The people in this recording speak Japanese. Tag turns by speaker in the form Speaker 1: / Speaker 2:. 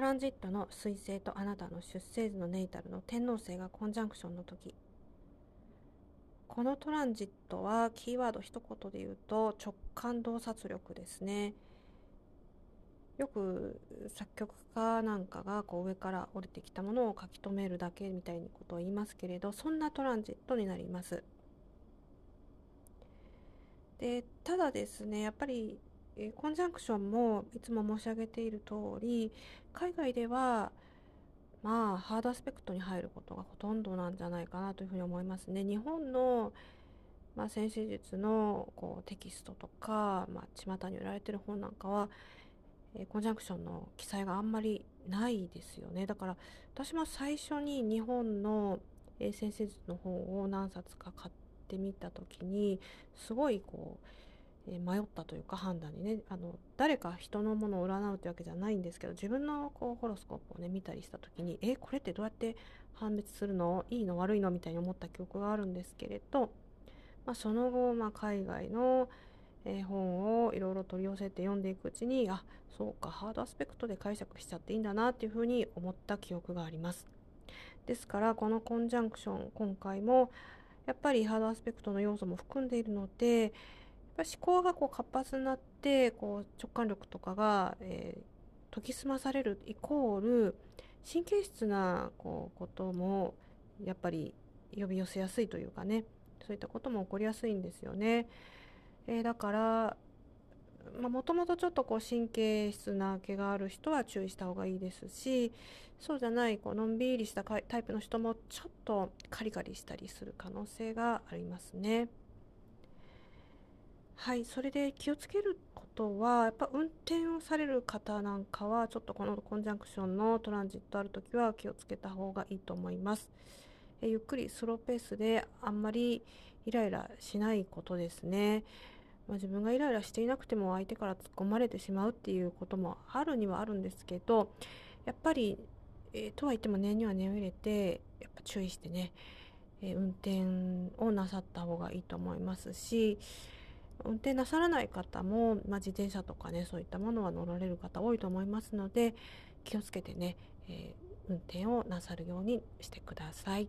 Speaker 1: トランジットの彗星とあなたの出生図のネイタルの天王星がコンジャンクションの時。このトランジットはキーワード一言で言うと直感洞察力ですね。よく作曲家なんかがこう上から降りてきたものを書き留めるだけみたいなことを言いますけれどそんなトランジットになります。でただですねやっぱりえコンジャンクションもいつも申し上げている通り海外ではまあハードアスペクトに入ることがほとんどなんじゃないかなというふうに思いますね。日本のまあ、先生術のこうテキストとか、まあ、巷に売られてる本なんかは、えー、コンジャンクションの記載があんまりないですよねだから私も最初に日本の、えー、先生術の本を何冊か買ってみた時にすごいこうえ迷ったというか判断にねあの誰か人のものを占うというわけじゃないんですけど自分のこうホロスコープをね見たりした時にえこれってどうやって判別するの？いいの？悪いの？みたいに思った記憶があるんですけれど、まあ、その後、まあ、海外の、えー、本をいろいろ取り寄せて読んでいくうちにあそうかハードアスペクトで解釈しちゃっていいんだなっていうふうに思った記憶があります。ですからこのコンジャンクション今回もやっぱりハードアスペクトの要素も含んでいるのでぱ思考がこう活発になってこう直感力とかが、えー、研ぎ澄まされるイコール神経質なこうこともやっぱり呼び寄せやすいというかねそういったことも起こりやすいんですよね。えー、だからもともとちょっとこう神経質な毛がある人は注意した方がいいですしそうじゃないこうのんびりしたタイプの人もちょっとカリカリしたりする可能性がありますね。はい、それで気をつけることは、やっぱ運転をされる方なんかは、ちょっとこのコンジャンクションのトランジットあるときは気をつけた方がいいと思います。えゆっくりスローペースであんまりイライラしないことですね。まあ、自分がイライラしていなくても相手から突っ込まれてしまうっていうこともあるにはあるんですけど、やっぱり、えー、とは言っても念には念を入れて、やっぱ注意してね、えー、運転をなさった方がいいと思いますし、運転なさらない方も、まあ、自転車とかねそういったものは乗られる方多いと思いますので気をつけてね、えー、運転をなさるようにしてください。